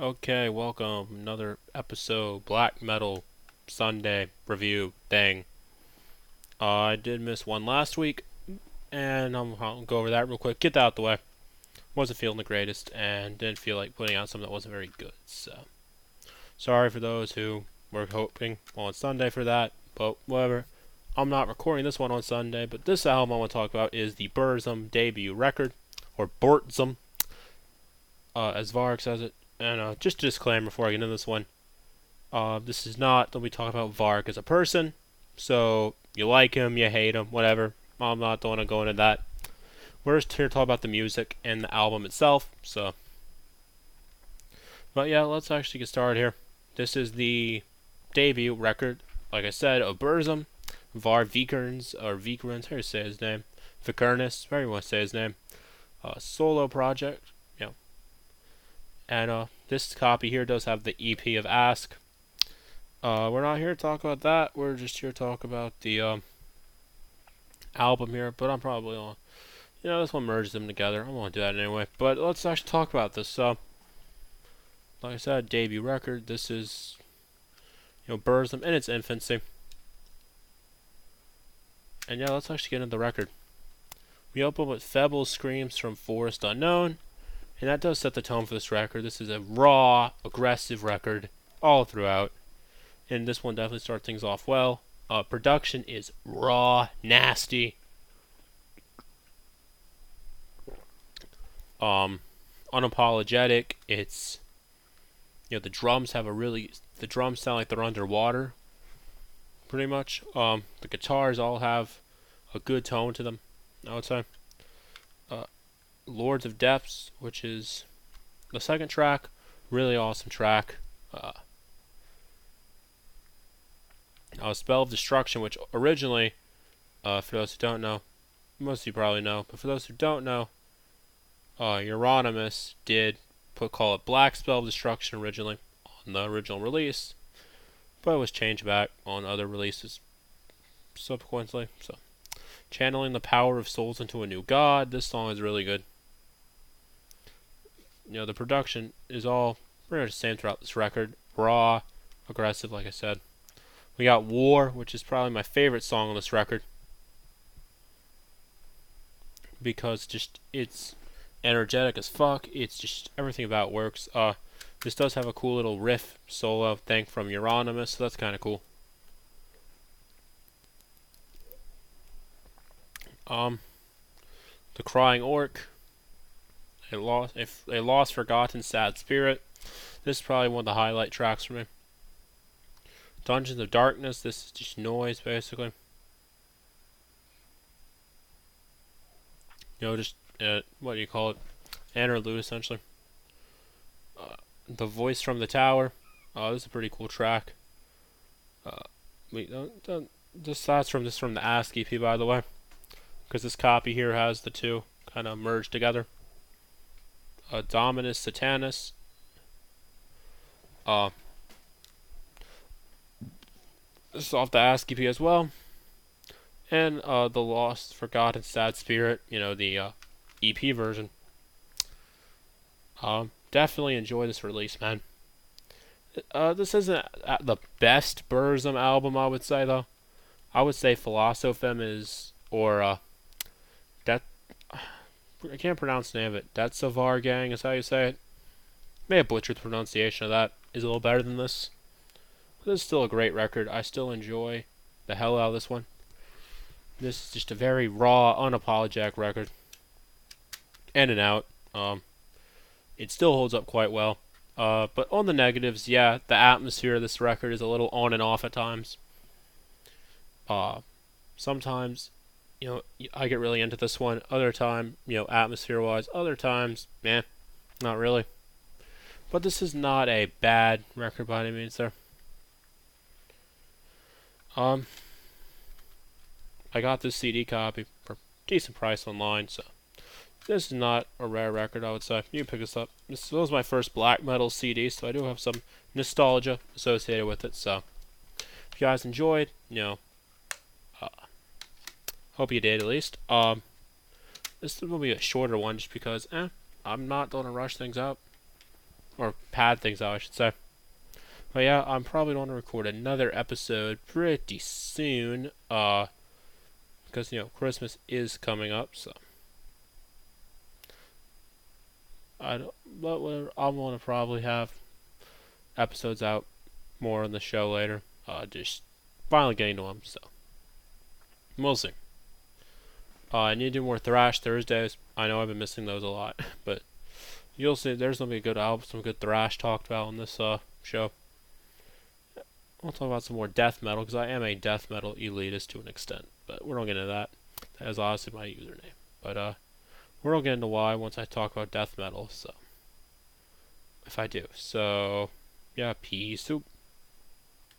Okay, welcome. Another episode, Black Metal Sunday review thing. Uh, I did miss one last week, and I'm, I'll go over that real quick. Get that out the way. Wasn't feeling the greatest, and didn't feel like putting out something that wasn't very good. So, sorry for those who were hoping on Sunday for that, but whatever. I'm not recording this one on Sunday, but this album I want to talk about is the Burzum debut record, or Bortzum, uh, as Varg says it. And uh, just a disclaimer before I get into this one. Uh, this is not that we talk about Varg as a person. So you like him, you hate him, whatever. I'm not going to go into that. We're just here to talk about the music and the album itself. So, but yeah, let's actually get started here. This is the debut record, like I said, of Burzum, Varg Vikernes or Vikernes. How do you say his name? Vikernes. How do you want to say his name? Uh, solo project. And uh, this copy here does have the EP of Ask. Uh, we're not here to talk about that. We're just here to talk about the um, album here. But I'm probably on. You know, this one merges them together. I'm gonna do that anyway. But let's actually talk about this. So, like I said, debut record. This is, you know, Burzum in its infancy. And yeah, let's actually get into the record. We open with Feeble Screams from Forest Unknown. And that does set the tone for this record. This is a raw, aggressive record all throughout and this one definitely starts things off well. Uh, production is raw, nasty. Um, unapologetic. It's you know the drums have a really the drums sound like they're underwater. Pretty much. Um, the guitars all have a good tone to them. I would say. Lords of Depths, which is the second track, really awesome track. Uh, uh, Spell of Destruction, which originally, uh, for those who don't know, most of you probably know, but for those who don't know, uh, Euronymous did put call it Black Spell of Destruction originally on the original release, but it was changed back on other releases subsequently. So, channeling the power of souls into a new god. This song is really good. You know, the production is all pretty much the same throughout this record. Raw, aggressive, like I said. We got War, which is probably my favorite song on this record. Because just it's energetic as fuck. It's just everything about works. Uh this does have a cool little riff solo thing from Euronymous, so that's kinda cool. Um The Crying Orc. A lost if a lost forgotten sad spirit. This is probably one of the highlight tracks for me. Dungeons of Darkness, this is just noise basically. You know, just uh, what do you call it? Interlude essentially. Uh, the voice from the tower. Oh, this is a pretty cool track. Uh, we don't, don't this that's from this from the EP by the way, because this copy here has the two kind of merged together. Uh, Dominus Sathanas. Uh, this is off the EP as well. And uh, the Lost, Forgotten, Sad Spirit, you know, the uh, EP version. Um, definitely enjoy this release, man. Uh, this isn't the best Burzum album, I would say, though. I would say Filosofem is, or, uh, I can't pronounce the name of it. That's Savar Gang, is how you say it. May have butchered the pronunciation of that. Is a little better than this. This is still a great record. I still enjoy the hell out of this one. This is just a very raw, unapologetic record. In and out. Um, it still holds up quite well. Uh, but on the negatives, yeah, the atmosphere of this record is a little on and off at times. Uh, sometimes, you know, I get really into this one. Other time, you know, atmosphere-wise. Other times, man, not really. But this is not a bad record by any means, there. Um, I got this CD copy for decent price online, so this is not a rare record, I would say. You can pick this up. This was my first black metal CD, so I do have some nostalgia associated with it. So, if you guys enjoyed, you know, hope you did at least. Um, this will be a shorter one just because, eh, I'm not going to rush things up or pad things out, I should say. But yeah, I'm probably going to record another episode pretty soon. Uh, because you know Christmas is coming up, so I don't. But I'm going to probably have episodes out more on the show later. Uh, just finally getting to them, so we'll see. Uh, I need to do more Thrash Thursdays. I know I've been missing those a lot, but you'll see. There's gonna be a good album, some good thrash talked about on this uh, show. I'll talk about some more death metal because I am a death metal elitist to an extent, but we're not getting into that. That is honestly my username. But uh, we're gonna get into why once I talk about death metal. So if I do, so yeah, pea soup.